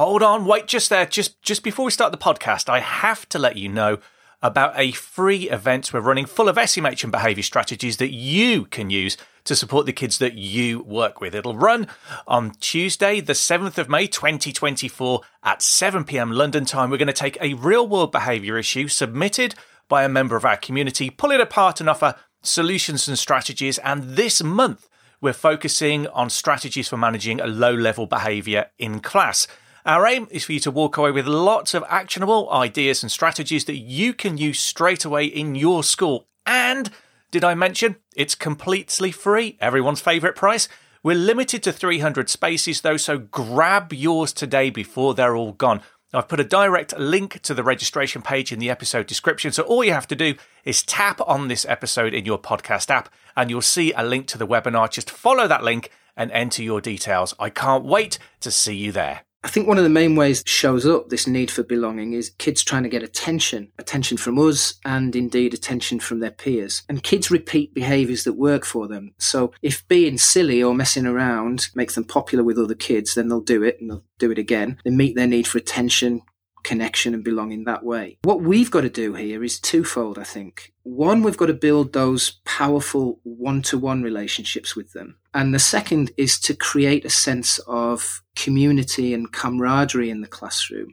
hold on, wait just there. Just just before we start the podcast, I have to let you know about a free event we're running full of SEMH and behaviour strategies that you can use to support the kids that you work with. It'll run on Tuesday, the 7th of May 2024 at 7 pm London time. We're going to take a real world behaviour issue submitted by a member of our community, pull it apart and offer solutions and strategies. And this month, we're focusing on strategies for managing a low level behaviour in class. Our aim is for you to walk away with lots of actionable ideas and strategies that you can use straight away in your school. And did I mention it's completely free? Everyone's favourite price? We're limited to 300 spaces though, so grab yours today before they're all gone. I've put a direct link to the registration page in the episode description, so all you have to do is tap on this episode in your podcast app and you'll see a link to the webinar. Just follow that link and enter your details. I can't wait to see you there. I think one of the main ways shows up this need for belonging is kids trying to get attention, attention from us and indeed attention from their peers. And kids repeat behaviors that work for them. So if being silly or messing around makes them popular with other kids, then they'll do it and they'll do it again. They meet their need for attention, connection and belonging that way. What we've got to do here is twofold, I think. One, we've got to build those powerful one to one relationships with them. And the second is to create a sense of community and camaraderie in the classroom.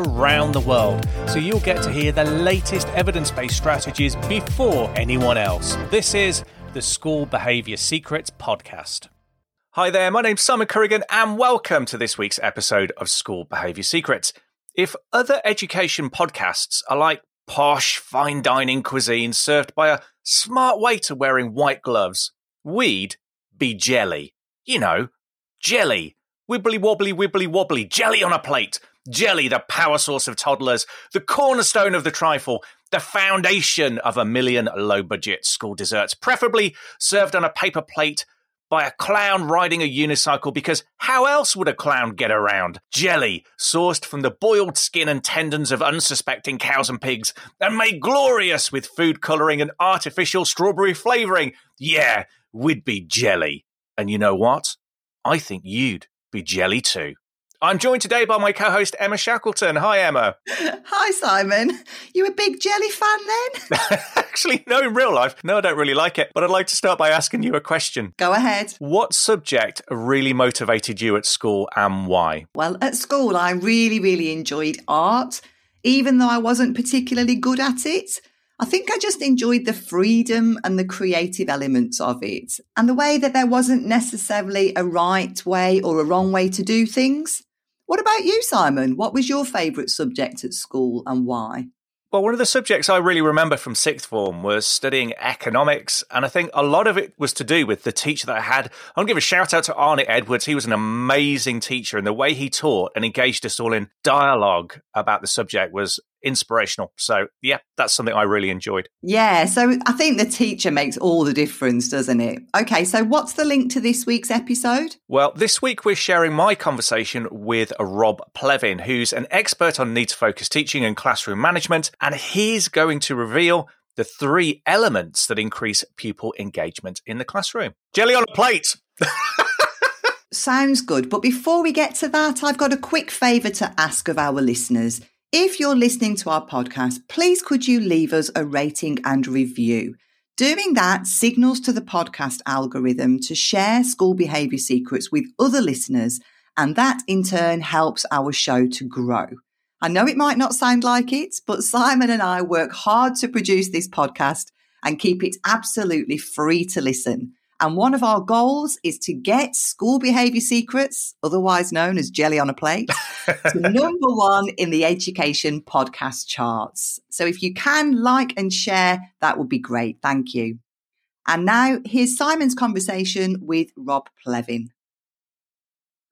around the world, so you'll get to hear the latest evidence based strategies before anyone else. This is the School Behaviour Secrets Podcast. Hi there, my name's Simon Corrigan, and welcome to this week's episode of School Behaviour Secrets. If other education podcasts are like posh, fine dining cuisine served by a smart waiter wearing white gloves, we'd be jelly. You know, jelly. Wibbly wobbly, wibbly wobbly, jelly on a plate Jelly, the power source of toddlers, the cornerstone of the trifle, the foundation of a million low budget school desserts, preferably served on a paper plate by a clown riding a unicycle because how else would a clown get around? Jelly, sourced from the boiled skin and tendons of unsuspecting cows and pigs, and made glorious with food colouring and artificial strawberry flavouring. Yeah, we'd be jelly. And you know what? I think you'd be jelly too. I'm joined today by my co host, Emma Shackleton. Hi, Emma. Hi, Simon. You a big jelly fan then? Actually, no, in real life. No, I don't really like it. But I'd like to start by asking you a question. Go ahead. What subject really motivated you at school and why? Well, at school, I really, really enjoyed art, even though I wasn't particularly good at it. I think I just enjoyed the freedom and the creative elements of it and the way that there wasn't necessarily a right way or a wrong way to do things. What about you, Simon? What was your favourite subject at school and why? Well, one of the subjects I really remember from sixth form was studying economics. And I think a lot of it was to do with the teacher that I had. I want to give a shout out to Arnie Edwards. He was an amazing teacher, and the way he taught and engaged us all in dialogue about the subject was inspirational. So, yeah, that's something I really enjoyed. Yeah. So, I think the teacher makes all the difference, doesn't it? Okay. So, what's the link to this week's episode? Well, this week we're sharing my conversation with Rob Plevin, who's an expert on needs focused teaching and classroom management. And he's going to reveal the three elements that increase pupil engagement in the classroom. Jelly on a plate. Sounds good. But before we get to that, I've got a quick favour to ask of our listeners. If you're listening to our podcast, please could you leave us a rating and review? Doing that signals to the podcast algorithm to share school behaviour secrets with other listeners, and that in turn helps our show to grow. I know it might not sound like it, but Simon and I work hard to produce this podcast and keep it absolutely free to listen. And one of our goals is to get school behaviour secrets, otherwise known as jelly on a plate, to number one in the education podcast charts. So if you can like and share, that would be great. Thank you. And now here's Simon's conversation with Rob Plevin.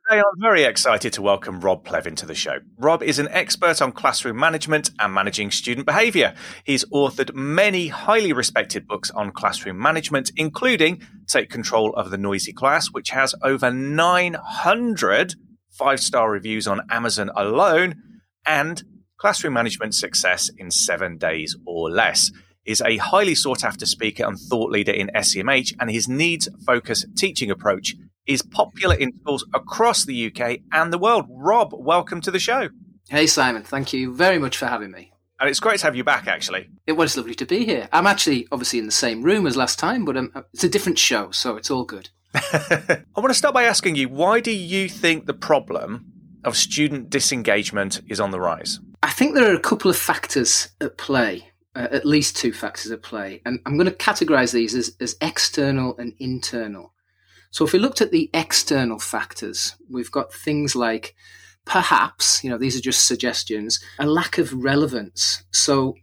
Today, I'm very excited to welcome Rob Plevin to the show. Rob is an expert on classroom management and managing student behaviour. He's authored many highly respected books on classroom management, including Take Control of the Noisy Class, which has over 900 five star reviews on Amazon alone, and Classroom Management Success in Seven Days or Less. Is a highly sought after speaker and thought leader in SEMH, and his needs focused teaching approach is popular in schools across the UK and the world. Rob, welcome to the show. Hey, Simon. Thank you very much for having me. And it's great to have you back, actually. It was lovely to be here. I'm actually obviously in the same room as last time, but um, it's a different show, so it's all good. I want to start by asking you why do you think the problem of student disengagement is on the rise? I think there are a couple of factors at play. Uh, at least two factors at play. And I'm going to categorize these as, as external and internal. So if we looked at the external factors, we've got things like perhaps, you know, these are just suggestions, a lack of relevance. So,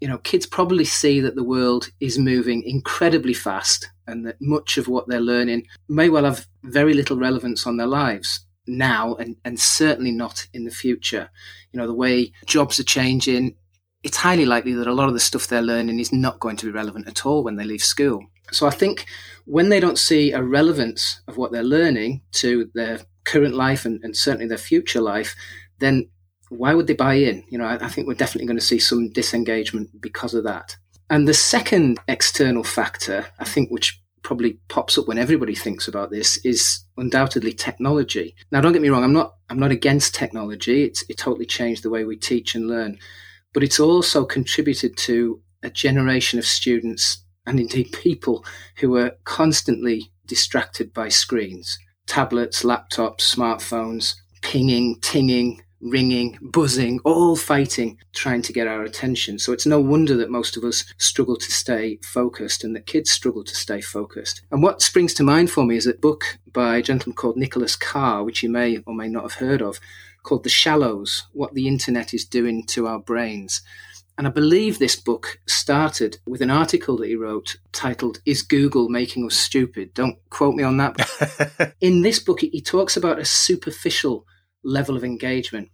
you know, kids probably see that the world is moving incredibly fast and that much of what they're learning may well have very little relevance on their lives now and, and certainly not in the future. You know, the way jobs are changing, it's highly likely that a lot of the stuff they're learning is not going to be relevant at all when they leave school. So I think when they don't see a relevance of what they're learning to their current life and, and certainly their future life, then why would they buy in? You know, I, I think we're definitely going to see some disengagement because of that. And the second external factor, I think, which probably pops up when everybody thinks about this is undoubtedly technology. Now, don't get me wrong, I'm not I'm not against technology. It's it totally changed the way we teach and learn, but it's also contributed to a generation of students and indeed people who are constantly distracted by screens, tablets, laptops, smartphones, pinging, tinging, ringing, buzzing, all fighting, trying to get our attention. So it's no wonder that most of us struggle to stay focused and that kids struggle to stay focused. And what springs to mind for me is a book by a gentleman called Nicholas Carr, which you may or may not have heard of, called The Shallows What the Internet is Doing to Our Brains. And I believe this book started with an article that he wrote titled, Is Google Making Us Stupid? Don't quote me on that. In this book, he talks about a superficial level of engagement.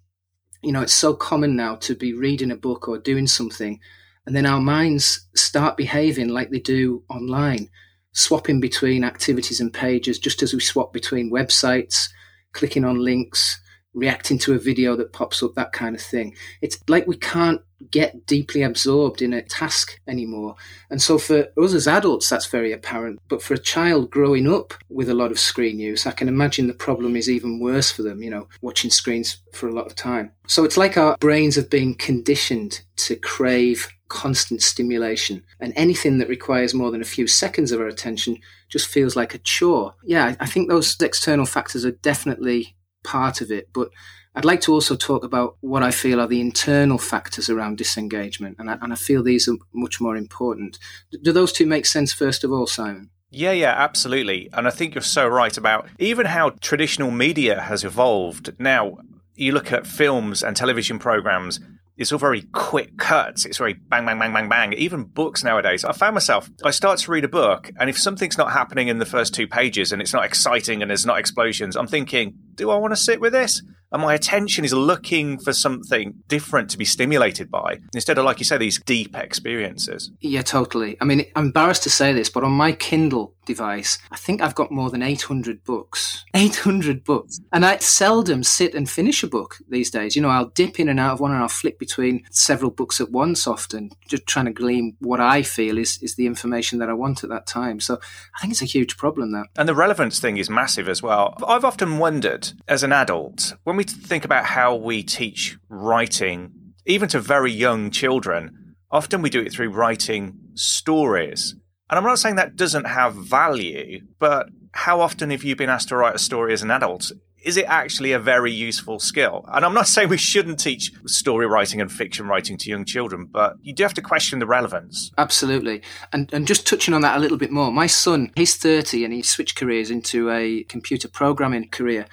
You know, it's so common now to be reading a book or doing something, and then our minds start behaving like they do online, swapping between activities and pages, just as we swap between websites, clicking on links, reacting to a video that pops up, that kind of thing. It's like we can't get deeply absorbed in a task anymore. And so for us as adults, that's very apparent. But for a child growing up with a lot of screen use, I can imagine the problem is even worse for them, you know, watching screens for a lot of time. So it's like our brains have been conditioned to crave constant stimulation. And anything that requires more than a few seconds of our attention just feels like a chore. Yeah, I think those external factors are definitely part of it. But I'd like to also talk about what I feel are the internal factors around disengagement. And I, and I feel these are much more important. Do those two make sense, first of all, Simon? Yeah, yeah, absolutely. And I think you're so right about even how traditional media has evolved. Now, you look at films and television programs, it's all very quick cuts. It's very bang, bang, bang, bang, bang. Even books nowadays. I found myself, I start to read a book, and if something's not happening in the first two pages and it's not exciting and there's not explosions, I'm thinking, do I want to sit with this? and my attention is looking for something different to be stimulated by instead of like you say these deep experiences yeah totally i mean i'm embarrassed to say this but on my kindle device i think i've got more than 800 books. 800 books. And i seldom sit and finish a book these days. You know i'll dip in and out of one and i'll flick between several books at once often just trying to glean what i feel is, is the information that i want at that time. So i think it's a huge problem that. And the relevance thing is massive as well. I've often wondered as an adult when we think about how we teach writing, even to very young children, often we do it through writing stories. And I'm not saying that doesn't have value, but how often have you been asked to write a story as an adult? Is it actually a very useful skill? And I'm not saying we shouldn't teach story writing and fiction writing to young children, but you do have to question the relevance. Absolutely. And, and just touching on that a little bit more, my son, he's 30 and he switched careers into a computer programming career.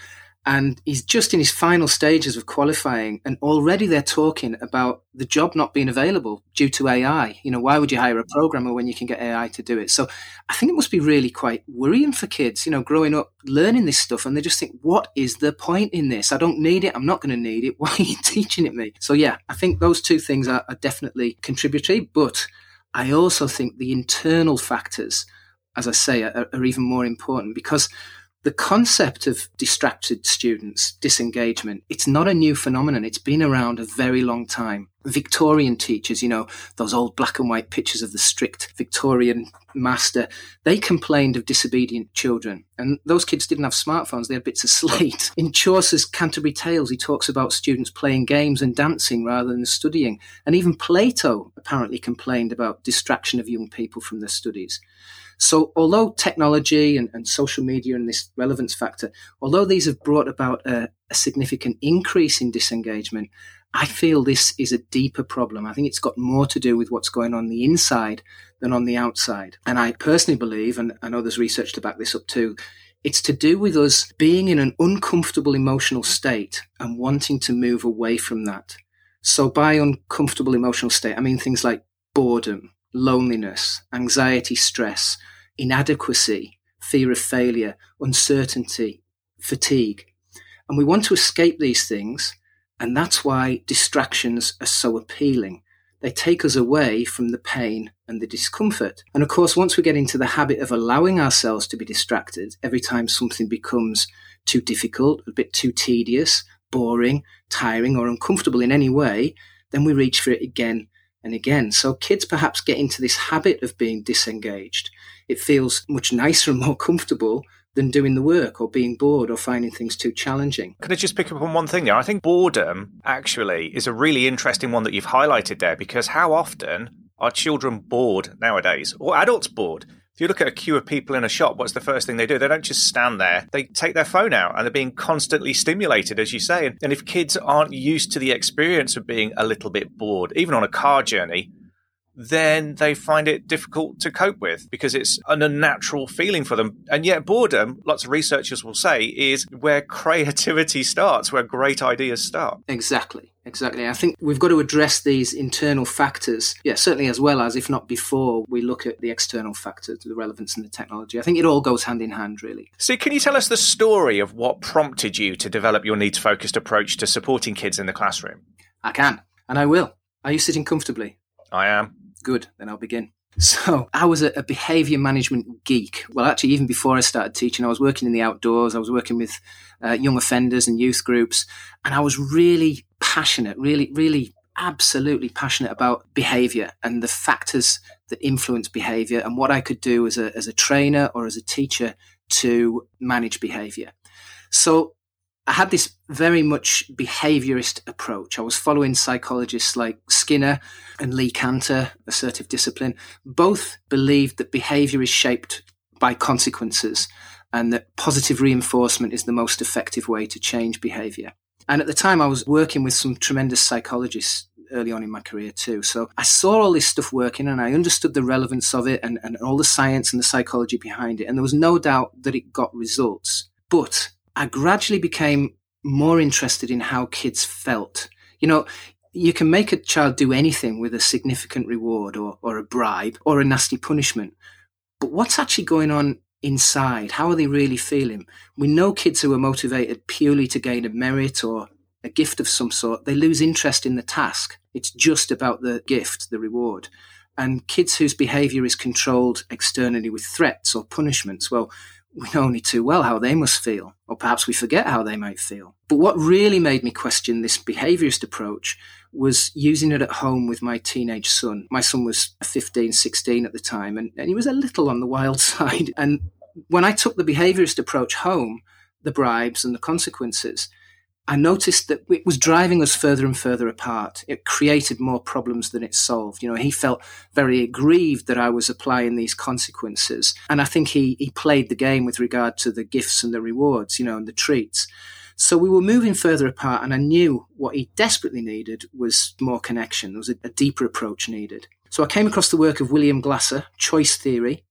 And he's just in his final stages of qualifying and already they're talking about the job not being available due to AI. You know, why would you hire a programmer when you can get AI to do it? So I think it must be really quite worrying for kids, you know, growing up learning this stuff and they just think, what is the point in this? I don't need it. I'm not going to need it. Why are you teaching it me? So yeah, I think those two things are, are definitely contributory, but I also think the internal factors, as I say, are, are even more important because the concept of distracted students, disengagement, it's not a new phenomenon. It's been around a very long time. Victorian teachers, you know, those old black and white pictures of the strict Victorian master, they complained of disobedient children. And those kids didn't have smartphones, they had bits of slate. In Chaucer's Canterbury Tales, he talks about students playing games and dancing rather than studying. And even Plato apparently complained about distraction of young people from their studies. So, although technology and, and social media and this relevance factor, although these have brought about a, a significant increase in disengagement, I feel this is a deeper problem. I think it's got more to do with what's going on the inside than on the outside. And I personally believe, and I know there's research to back this up too, it's to do with us being in an uncomfortable emotional state and wanting to move away from that. So, by uncomfortable emotional state, I mean things like boredom, loneliness, anxiety, stress, inadequacy, fear of failure, uncertainty, fatigue. And we want to escape these things, and that's why distractions are so appealing. They take us away from the pain and the discomfort. And of course, once we get into the habit of allowing ourselves to be distracted every time something becomes too difficult, a bit too tedious, boring, tiring, or uncomfortable in any way, then we reach for it again and again. So kids perhaps get into this habit of being disengaged. It feels much nicer and more comfortable than doing the work or being bored or finding things too challenging. Can I just pick up on one thing there? I think boredom actually is a really interesting one that you've highlighted there because how often are children bored nowadays or adults bored? If you look at a queue of people in a shop, what's the first thing they do? They don't just stand there. They take their phone out and they're being constantly stimulated, as you say. And if kids aren't used to the experience of being a little bit bored, even on a car journey, then they find it difficult to cope with because it's an unnatural feeling for them. And yet, boredom, lots of researchers will say, is where creativity starts, where great ideas start. Exactly. Exactly. I think we've got to address these internal factors, yeah, certainly as well as, if not before, we look at the external factors, the relevance and the technology. I think it all goes hand in hand, really. So, can you tell us the story of what prompted you to develop your needs focused approach to supporting kids in the classroom? I can, and I will. Are you sitting comfortably? I am. Good, then I'll begin. So I was a, a, behavior management geek. Well, actually, even before I started teaching, I was working in the outdoors. I was working with uh, young offenders and youth groups, and I was really passionate, really, really, absolutely passionate about behavior and the factors that influence behavior and what I could do as a as a trainer or as a teacher to manage behavior. So I had this very much behaviorist approach. I was following psychologists like Skinner and Lee Canter, assertive discipline. Both believed that behavior is shaped by consequences and that positive reinforcement is the most effective way to change behavior. And at the time, I was working with some tremendous psychologists early on in my career too. So I saw all this stuff working and I understood the relevance of it and, and all the science and the psychology behind it. And there was no doubt that it got results. But I gradually became more interested in how kids felt. You know, you can make a child do anything with a significant reward or, or a bribe or a nasty punishment. But what's actually going on inside? How are they really feeling? We know kids who are motivated purely to gain a merit or a gift of some sort, they lose interest in the task. It's just about the gift, the reward. And kids whose behavior is controlled externally with threats or punishments, well, we know only too well how they must feel, or perhaps we forget how they might feel. But what really made me question this behaviorist approach was using it at home with my teenage son. My son was 15, 16 at the time, and, and he was a little on the wild side. And when I took the behaviorist approach home, the bribes and the consequences, I noticed that it was driving us further and further apart. It created more problems than it solved. You know, he felt very aggrieved that I was applying these consequences. And I think he, he played the game with regard to the gifts and the rewards, you know, and the treats. So we were moving further apart, and I knew what he desperately needed was more connection. There was a, a deeper approach needed. So I came across the work of William Glasser, Choice Theory,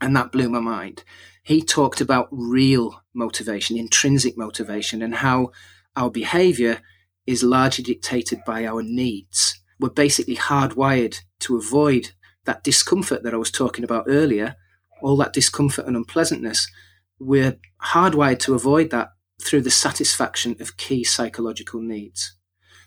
and that blew my mind he talked about real motivation, intrinsic motivation, and how our behavior is largely dictated by our needs. We're basically hardwired to avoid that discomfort that I was talking about earlier, all that discomfort and unpleasantness. We're hardwired to avoid that through the satisfaction of key psychological needs.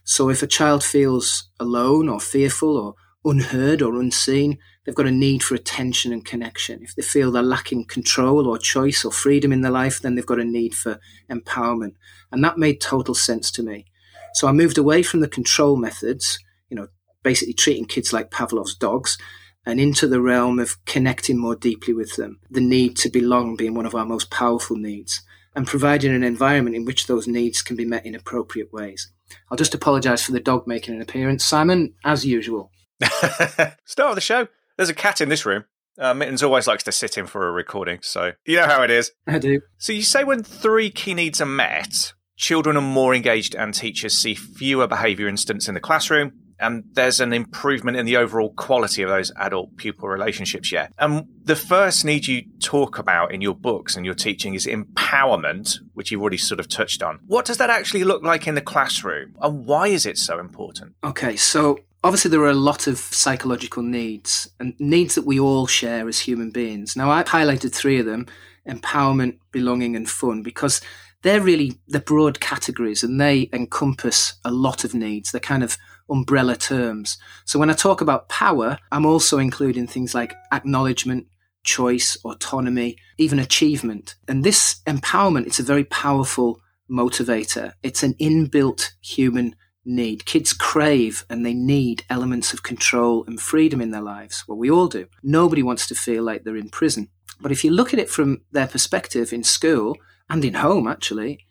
So if a child feels alone or fearful or unheard or unseen, they've got a need for attention and connection. If they feel they're lacking control or choice or freedom in their life, then they've got a need for empowerment. And that made total sense to me. So I moved away from the control methods, you know, basically treating kids like Pavlov's dogs, and into the realm of connecting more deeply with them, the need to belong being one of our most powerful needs, and providing an environment in which those needs can be met in appropriate ways. I'll just apologise for the dog making an appearance. Simon, as usual. Start of the show. There's a cat in this room. Uh, Mittens always likes to sit in for a recording, so you know how it is. I do. So you say when three key needs are met, children are more engaged and teachers see fewer behaviour incidents in the classroom, and there's an improvement in the overall quality of those adult pupil relationships. Yeah. And the first need you talk about in your books and your teaching is empowerment, which you've already sort of touched on. What does that actually look like in the classroom, and why is it so important? Okay, so obviously there are a lot of psychological needs and needs that we all share as human beings. Now, I've highlighted three of them empowerment, belonging, and fun because they're really the broad categories and they encompass a lot of needs. They're kind of umbrella terms. So when I talk about power, I'm also including things like acknowledgement, choice, autonomy, even achievement. And this empowerment, it's a very powerful motivator. It's an inbuilt human need. Kids crave and they need elements of control and freedom in their lives. Well, we all do. Nobody wants to feel like they're in prison. But if you look at it from their perspective in school and in home, actually,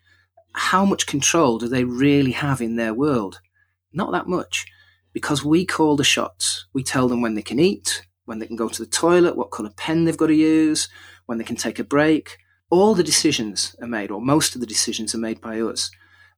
how much control do they really have in their world? Not that much, because we call the shots. We tell them when they can eat, when they can go to the toilet, what colour pen they've got to use, when they can take a break. All the decisions are made, or most of the decisions are made by us.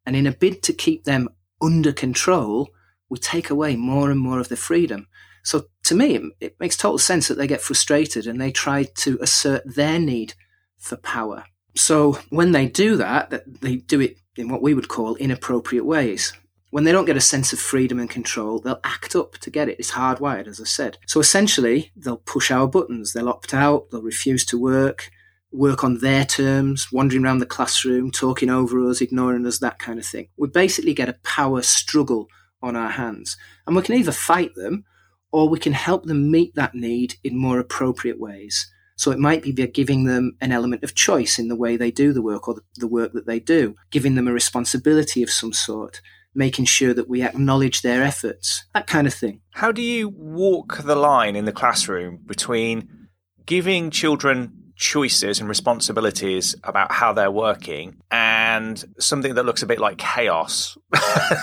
And in a bid to keep them under control, we take away more and more of their freedom. So to me, it, it makes total sense that they get frustrated and they try to assert their need for power. So when they do that, they do it in what we would call inappropriate ways. When they don't get a sense of freedom and control, they'll act up to get it. It's hardwired, as I said. So essentially, they'll push our buttons, they'll opt out, they'll refuse to work, work on their terms, wandering around the classroom, talking over us, ignoring us, that kind of thing. We basically get a power struggle on our hands. And we can either fight them or we can help them meet that need in more appropriate ways. So it might be giving them an element of choice in the way they do the work or the work that they do, giving them a responsibility of some sort, making sure that we acknowledge their efforts, that kind of thing. How do you walk the line in the classroom between giving children choices and responsibilities about how they're working and something that looks a bit like chaos?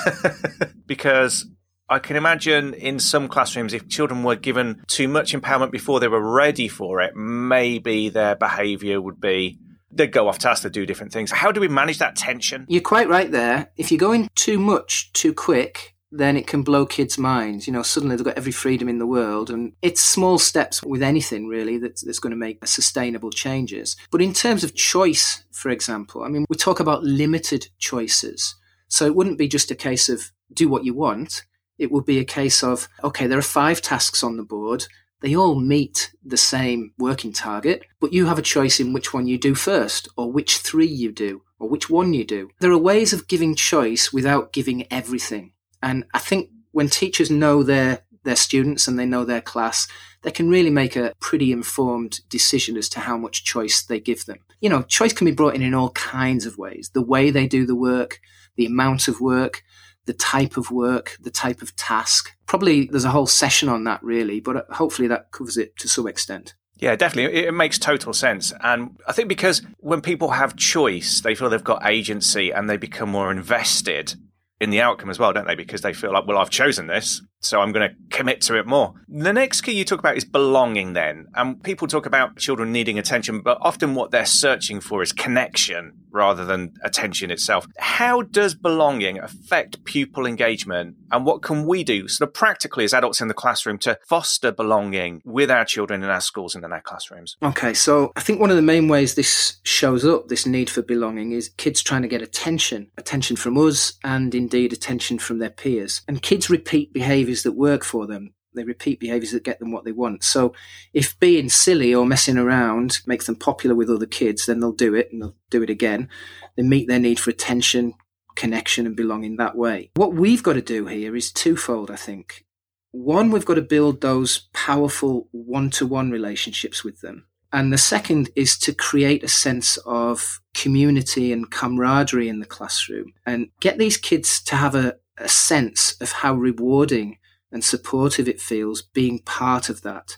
because I can imagine in some classrooms, if children were given too much empowerment before they were ready for it, maybe their behaviour would be they'd go off task to do different things. How do we manage that tension? You're quite right there. If you're going too much too quick, then it can blow kids' minds. You know, suddenly they've got every freedom in the world. And it's small steps with anything, really, that's, that's going to make sustainable changes. But in terms of choice, for example, I mean, we talk about limited choices. So it wouldn't be just a case of do what you want it would be a case of, okay, there are five tasks on the board. They all meet the same working target, but you have a choice in which one you do first, or which three you do, or which one you do. There are ways of giving choice without giving everything. And I think when teachers know their, their students and they know their class, they can really make a pretty informed decision as to how much choice they give them. You know, choice can be brought in in all kinds of ways. The way they do the work, the amount of work, the type of work, the type of task. Probably there's a whole session on that, really, but uh, hopefully that covers it to some extent. Yeah, definitely. It makes total sense. And I think because when people have choice, they feel they've got agency and they become more invested in the outcome as well, don't they? Because they feel like, well, I've chosen this. so I'm going to commit to it more. The next key you talk about is belonging, then. And people talk about children needing attention, but often what they're searching for is connection rather than attention itself. How does belonging affect pupil engagement? And what can we do sort of practically as adults in the classroom to foster belonging with our children in our schools and in our classrooms? Okay, so I think one of the main ways this shows up, this need for belonging, is kids trying to get attention, attention from us and indeed attention from their peers. And kids repeat behaviors that work for them they repeat behaviors that get them what they want. So if being silly or messing around makes them popular with other kids, then they'll do it and they'll do it again. They meet their need for attention, connection, and belonging that way. What we've got to do here is twofold, I think. One, we've got to build those powerful one to one relationships with them. And the second is to create a sense of community and camaraderie in the classroom and get these kids to have a, a sense of how rewarding and supportive it feels being part of that.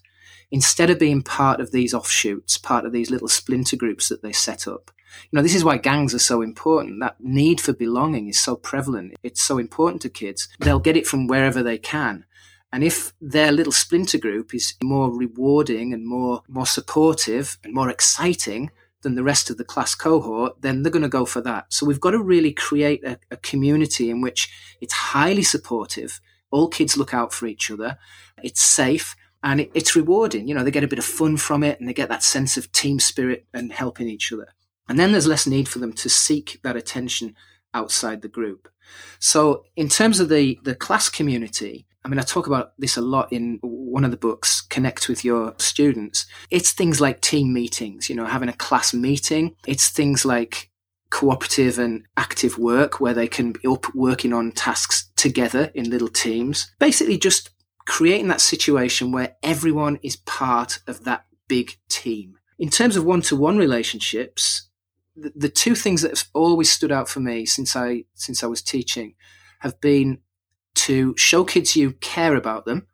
Instead of being part of these offshoots, part of these little splinter groups that they set up. You know, this is why gangs are so important. That need for belonging is so prevalent. It's so important to kids. They'll get it from wherever they can. And if their little splinter group is more rewarding and more, more supportive and more exciting than the rest of the class cohort, then they're going to go for that. So we've got to really create a, a community in which it's highly supportive all kids look out for each other. It's safe and it, it's rewarding. You know, they get a bit of fun from it and they get that sense of team spirit and helping each other. And then there's less need for them to seek that attention outside the group. So, in terms of the, the class community, I mean, I talk about this a lot in one of the books, Connect with Your Students. It's things like team meetings, you know, having a class meeting. It's things like cooperative and active work where they can be up working on tasks together in little teams. Basically, just creating that situation where everyone is part of that big team. In terms of one to one relationships, the, the, two things that have always stood out for me since I since I was teaching have been to show kids you care about them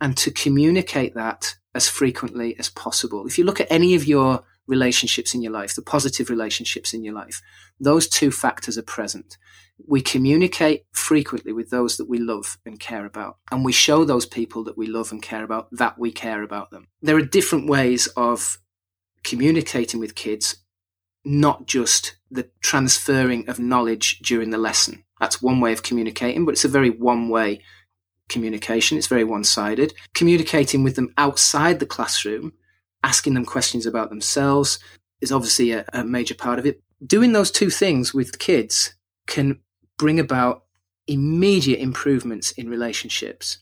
and to communicate that as frequently as possible. If you look at any of your relationships in your life, the positive relationships in your life, those two factors are present. We communicate frequently with those that we love and care about, and we show those people that we love and care about that we care about them. There are different ways of communicating with kids, not just the transferring of knowledge during the lesson. That's one way of communicating, but it's a very one way communication. It's very one sided. Communicating with them outside the classroom asking them questions about themselves is obviously a, a major part of it. Doing those two things with kids can bring about immediate improvements in relationships.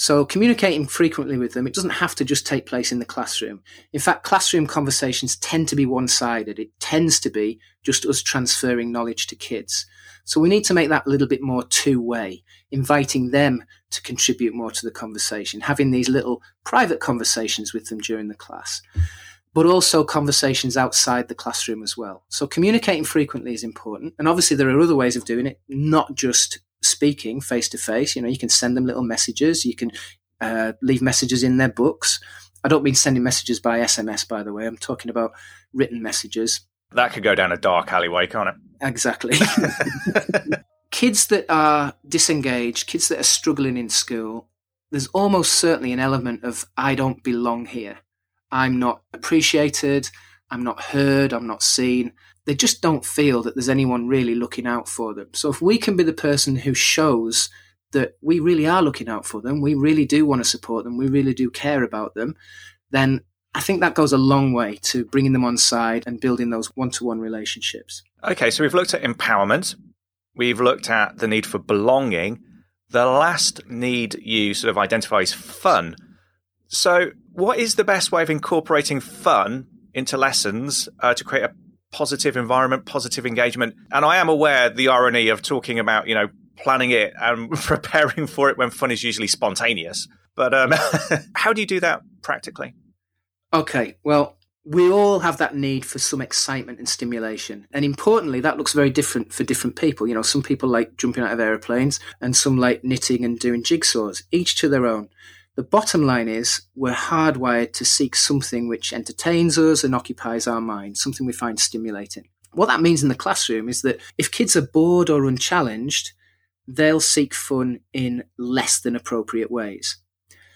So, communicating frequently with them, it doesn't have to just take place in the classroom. In fact, classroom conversations tend to be one sided. It tends to be just us transferring knowledge to kids. So, we need to make that a little bit more two way, inviting them to contribute more to the conversation, having these little private conversations with them during the class, but also conversations outside the classroom as well. So, communicating frequently is important. And obviously, there are other ways of doing it, not just speaking face to face. You know, you can send them little messages. You can uh, leave messages in their books. I don't mean sending messages by SMS, by the way. I'm talking about written messages. That could go down a dark alleyway, can't it? Exactly. kids that are disengaged, kids that are struggling in school, there's almost certainly an element of I don't belong here. I'm not appreciated. I'm not heard. I'm not seen they just don't feel that there's anyone really looking out for them. So if we can be the person who shows that we really are looking out for them, we really do want to support them, we really do care about them, then I think that goes a long way to bringing them on side and building those one to one relationships. Okay, so we've looked at empowerment, we've looked at the need for belonging. The last need you sort of identify is fun. So, what is the best way of incorporating fun into lessons uh, to create a positive environment, positive engagement. And I am aware the irony of talking about, you know, planning it and preparing for it when fun is usually spontaneous. But um, how do you do that practically? Okay, well, we all have that need for some excitement and stimulation. And importantly, that looks very different for different people. You know, some people like jumping out of aeroplanes and some like knitting and doing jigsaws, each to their own. The bottom line is we're hardwired to seek something which entertains us and occupies our mind, something we find stimulating. What that means in the classroom is that if kids are bored or unchallenged, they'll seek fun in less than appropriate ways.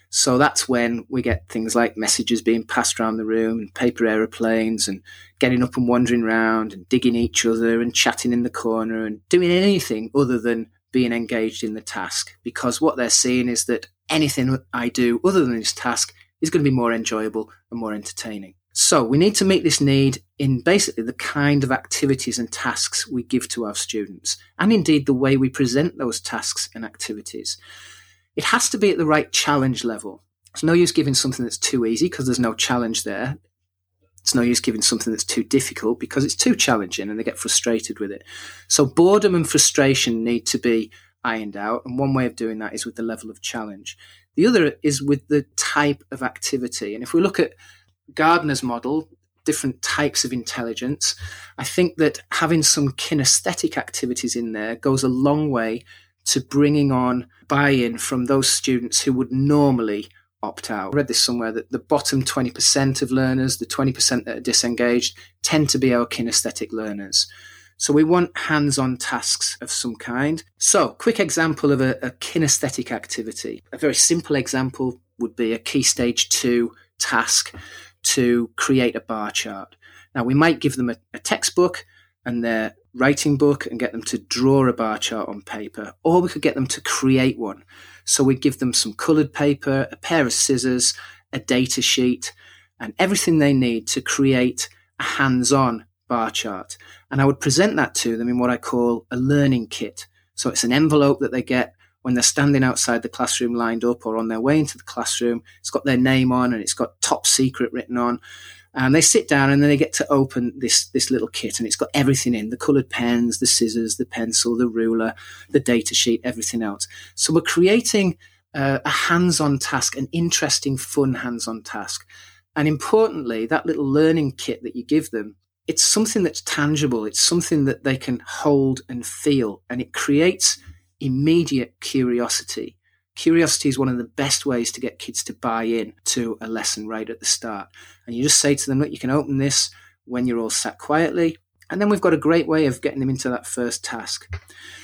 So that's when we get things like messages being passed around the room and paper aeroplanes and getting up and wandering around and digging each other and chatting in the corner and doing anything other than being engaged in the task. Because what they're seeing is that anything I do other than this task is going to be more enjoyable and more entertaining. So we need to meet this need in basically the kind of activities and tasks we give to our students, and indeed the way we present those tasks and activities. It has to be at the right challenge level. It's no use giving something that's too easy because there's no challenge there. It's no use giving something that's too difficult because it's too challenging and they get frustrated with it. So boredom and frustration need to be ironed out. And one way of doing that is with the level of challenge. The other is with the type of activity. And if we look at Gardner's model, different types of intelligence, I think that having some kinesthetic activities in there goes a long way to bringing on buy in from those students who would normally opt out. I read this somewhere that the bottom 20% of learners, the 20% that are disengaged, tend to be our kinesthetic learners. So we want hands on tasks of some kind. So, quick example of a, a, kinesthetic activity. A very simple example would be a key stage two task to create a bar chart. Now, we might give them a, a textbook and their writing book and get them to draw a bar chart on paper, or we could get them to create one. So we'd give them some coloured paper, a pair of scissors, a data sheet, and everything they need to create a hands on bar chart. And I would present that to them in what I call a learning kit. So it's an envelope that they get when they're standing outside the classroom lined up or on their way into the classroom. It's got their name on and it's got top secret written on and they sit down and then they get to open this this little kit and it's got everything in the colored pens the scissors the pencil the ruler the data sheet everything else. So we're creating uh, a hands-on task an interesting fun hands-on task. And importantly that little learning kit that you give them it's something that's tangible. It's something that they can hold and feel. And it creates immediate curiosity Curiosity is one of the best ways to get kids to buy in to a lesson right at the start. And you just say to them, look, you can open this when you're all sat quietly. And then we've got a great way of getting them into that first task.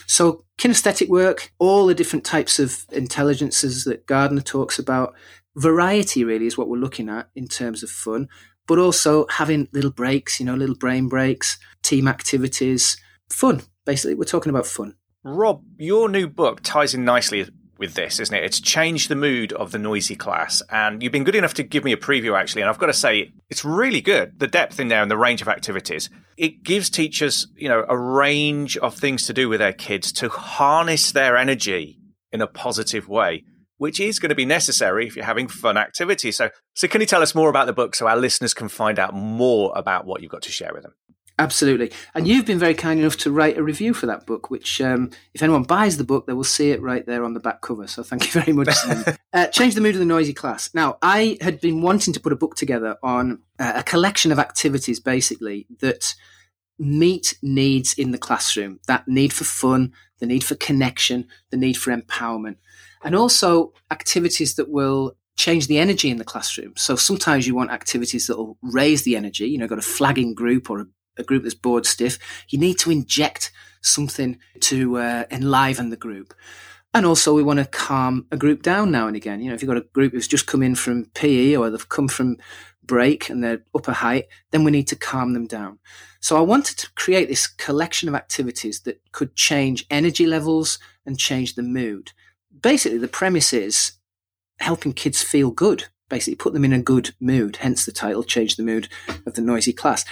So, kinesthetic work, all the different types of intelligences that Gardner talks about, variety really is what we're looking at in terms of fun, but also having little breaks, you know, little brain breaks, team activities, fun. Basically, we're talking about fun. Rob, your new book ties in nicely with this, isn't it? It's changed the mood of the noisy class. And you've been good enough to give me a preview, actually. And I've got to say, it's really good. The depth in there and the range of activities. It gives teachers, you know, a range of things to do with their kids to harness their energy in a positive way, which is going to be necessary if you're having fun activities. So, so can you tell us more about the book so our listeners can find out more about what you've got to share with them? Absolutely. And you've been very kind enough to write a review for that book, which, um, if anyone buys the book, they will see it right there on the back cover. So thank you very much. uh, Change the Mood of the Noisy Class. Now, I had been wanting to put a book together on uh, a collection of activities, basically, that meet needs in the classroom that need for fun, the need for connection, the need for empowerment, and also activities that will change the energy in the classroom. So sometimes you want activities that will raise the energy. You know, got a flagging group or a a group that's bored stiff, you need to inject something to uh, enliven the group. And also, we want to calm a group down now and again. You know, if you've got a group who's just come in from PE or they've come from break and they're up a height, then we need to calm them down. So I wanted to create this collection of activities that could change energy levels and change the mood. Basically, the premise is helping kids feel good basically put them in a good mood, hence the title, Change the Mood of the Noisy Class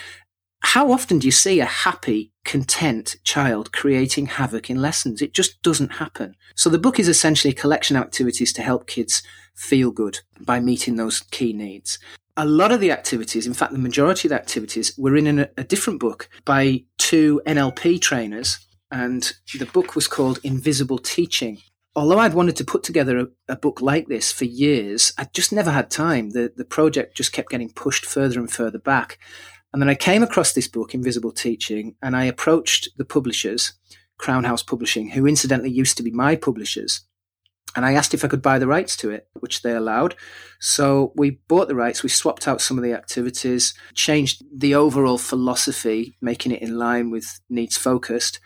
how often do you see a happy, content child creating havoc in lessons? It just doesn't happen. So the book is essentially a collection of activities to help kids feel good by meeting those key needs. A lot of the activities, in fact, the majority of the activities, were in a, a different book by two NLP trainers, and the book was called Invisible Teaching although I'd wanted to put together a, a, book like this for years, I just never had time. The the project just kept getting pushed further and further back. And then I came across this book, Invisible Teaching, and I approached the publishers, Crown House Publishing, who incidentally used to be my publishers. And I asked if I could buy the rights to it, which they allowed. So we bought the rights, we swapped out some of the activities, changed the overall philosophy, making it in line with needs focused.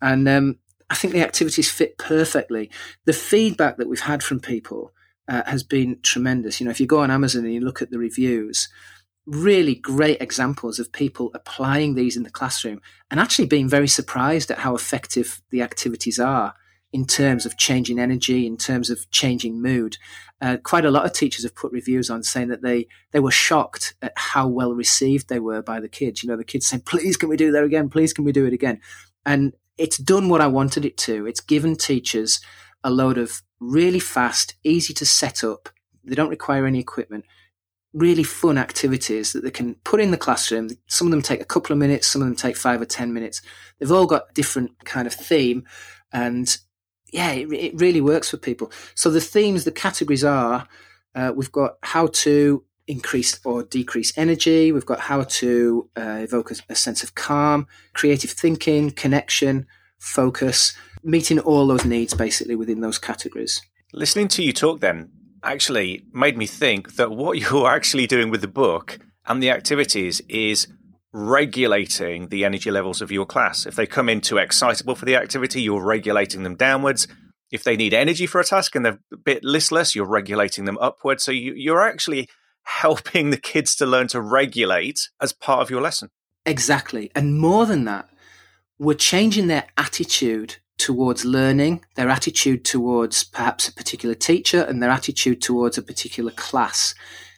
And um, I think the activities fit perfectly. The feedback that we've had from people uh, has been tremendous. You know, if you go on Amazon and you look at the reviews, really great examples of people applying these in the classroom and actually being very surprised at how effective the activities are in terms of changing energy, in terms of changing mood. Uh, quite a lot of teachers have put reviews on saying that they they were shocked at how well received they were by the kids. You know, the kids saying, "Please, can we do that again? Please, can we do it again?" And it's done what I wanted it to. It's given teachers a load of really fast, easy to set up. They don't require any equipment. Really fun activities that they can put in the classroom. Some of them take a couple of minutes, some of them take five or 10 minutes. They've all got different kind of theme and yeah, it, it really works for people. So the themes, the categories are uh, we've got how to increase or decrease energy. We've got how to uh, evoke a, a, sense of calm, creative thinking, connection, focus, meeting all those needs basically within those categories. Listening to you talk then actually made me think that what you're actually doing with the book and the activities is regulating the energy levels of your class. If they come in too excitable for the activity, you're regulating them downwards. If they need energy for a task and they're a bit listless, you're regulating them upwards. So you, you're actually helping the kids to learn to regulate as part of your lesson. Exactly. And more than that, we're changing their attitude towards learning, their attitude towards perhaps a particular teacher, and their attitude towards a particular class.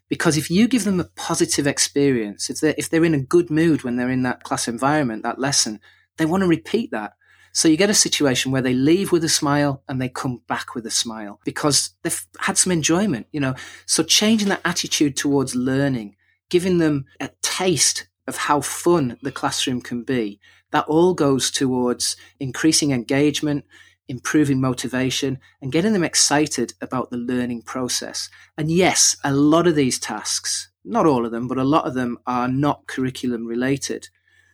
Because if you give them a positive experience, if they're, if they're in a good mood when they're in that class environment, that lesson, they want to repeat that. So you get a situation where they leave with a smile and they come back with a smile because they've had some enjoyment, you know. So changing that attitude towards learning, giving them a taste of how fun the classroom can be, that all goes towards increasing engagement, improving motivation, and getting them excited about the learning process. And yes, a lot of these tasks, not all of them, but a lot of them are not curriculum related.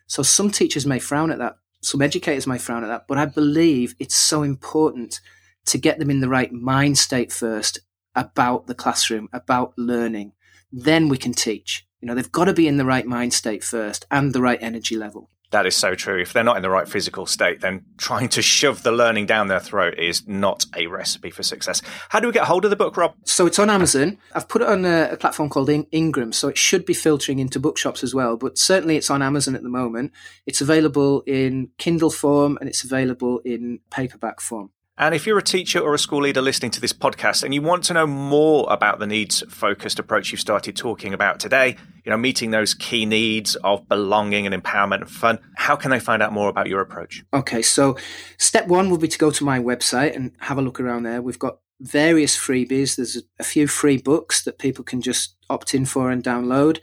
So some teachers may frown at that, some educators may frown at that, but I believe it's so important to get them in the right mind state first about the classroom, about learning. Then we can teach. You know, they've got to be in the right mind state first and the right energy level. That is so true. If they're not in the right physical state, then trying to shove the learning down their throat is not a recipe for success. How do we get hold of the book, Rob? So it's on Amazon. I've put it on a, a platform called In- Ingram, so it should be filtering into bookshops as well. But certainly it's on Amazon at the moment. It's available in Kindle form and it's available in paperback form. And if you're a teacher or a school leader listening to this podcast and you want to know more about the needs focused approach you've started talking about today, you know, meeting those key needs of belonging and empowerment and fun, how can they find out more about your approach? Okay, so step one would be to go to my website and have a look around there. We've got various freebies. There's a few free books that people can just opt in for and download.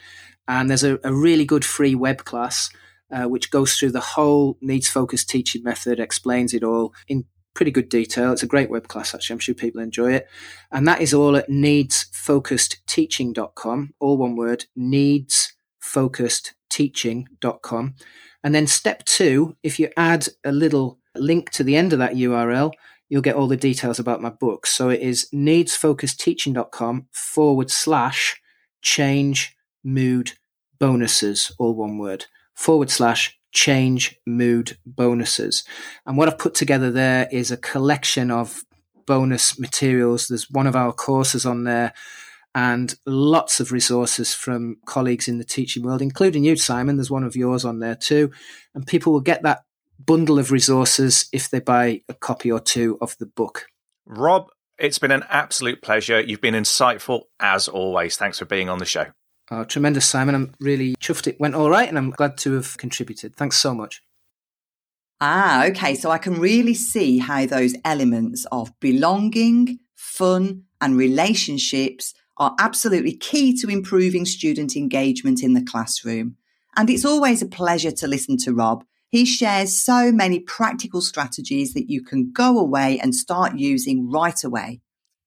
And there's a, a really good free web class uh, which goes through the whole needs focused teaching method, explains it all in pretty good detail. It's a great web class, actually. I'm sure people enjoy it. And that is all at needsfocusedteaching.com, all one word, needsfocusedteaching.com. And then step two, if you add a little link to the end of that URL, you'll get all the details about my book. So it is needsfocusedteaching.com forward slash change mood bonuses, all one word, forward slash change mood bonuses. And what I've put together there is a collection of bonus materials. There's one of our courses on there and lots of resources from colleagues in the teaching world, including you, Simon. There's one of yours on there too. And people will get that bundle of resources if they buy a copy or two of the book. Rob, it's been an absolute pleasure. You've been insightful as always. Thanks for being on the show. Oh, tremendous, Simon. I'm really chuffed it went all right and I'm glad to have contributed. Thanks so much. Ah, okay. So I can really see how those elements of belonging, fun, and relationships are absolutely key to improving student engagement in the classroom. And it's always a pleasure to listen to Rob. He shares so many practical strategies that you can go away and start using right away.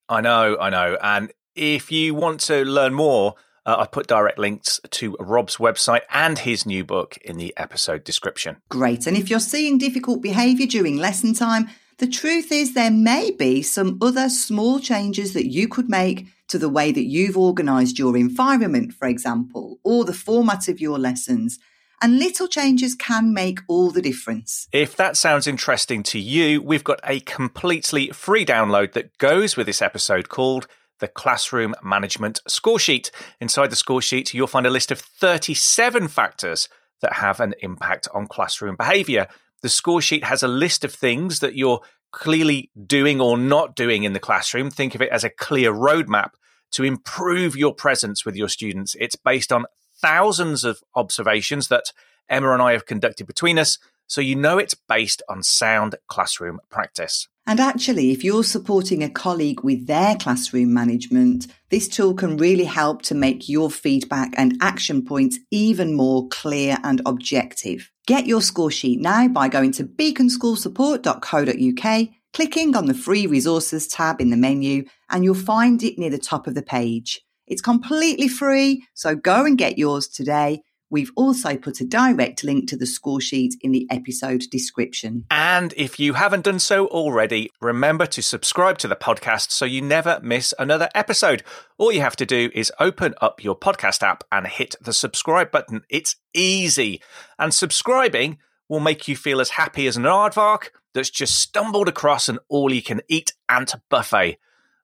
I know, I know. And if you want to learn more, uh, I've put direct links to Rob's website and his new book in the episode description. Great. And if you're seeing difficult behaviour during lesson time, the truth is there may be some other small changes that you could make to the way that you've organised your environment, for example, or the format of your lessons. and little changes can make all the difference. If that sounds interesting to you, we've got a completely free download that goes with this episode called the Classroom Management Score Sheet. Inside the score sheet, you'll find a list of 37 factors that have an impact on classroom behaviour. The score sheet has a list of things that you're clearly doing or not doing in the classroom. Think of it as a clear roadmap to improve your presence with your students. It's based on thousands of observations that Emma and I have conducted between us, so you know it's based on sound classroom practice. And actually, if you're supporting a colleague with their classroom management, this tool can really help to make your feedback and action points even more clear and objective. Get your score sheet now by going to beaconschoolsupport.co.uk, clicking on the free resources tab in the menu, and you'll find it near the top of the page. It's completely free, so go and get yours today. We've also put a direct link to the score sheet in the episode description. And if you haven't done so already, remember to subscribe to the podcast so you never miss another episode. All you have to do is open up your podcast app and hit the subscribe button. It's easy. And subscribing will make you feel as happy as an aardvark that's just stumbled across an all you can eat ant buffet.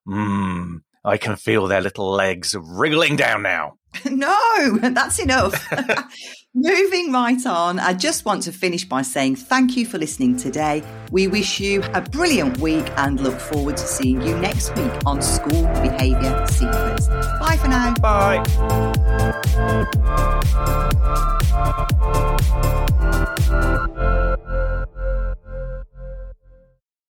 Mmm. I can feel their little legs wriggling down now. no, that's enough. Moving right on, I just want to finish by saying thank you for listening today. We wish you a brilliant week and look forward to seeing you next week on School Behaviour Secrets. Bye for now. Bye.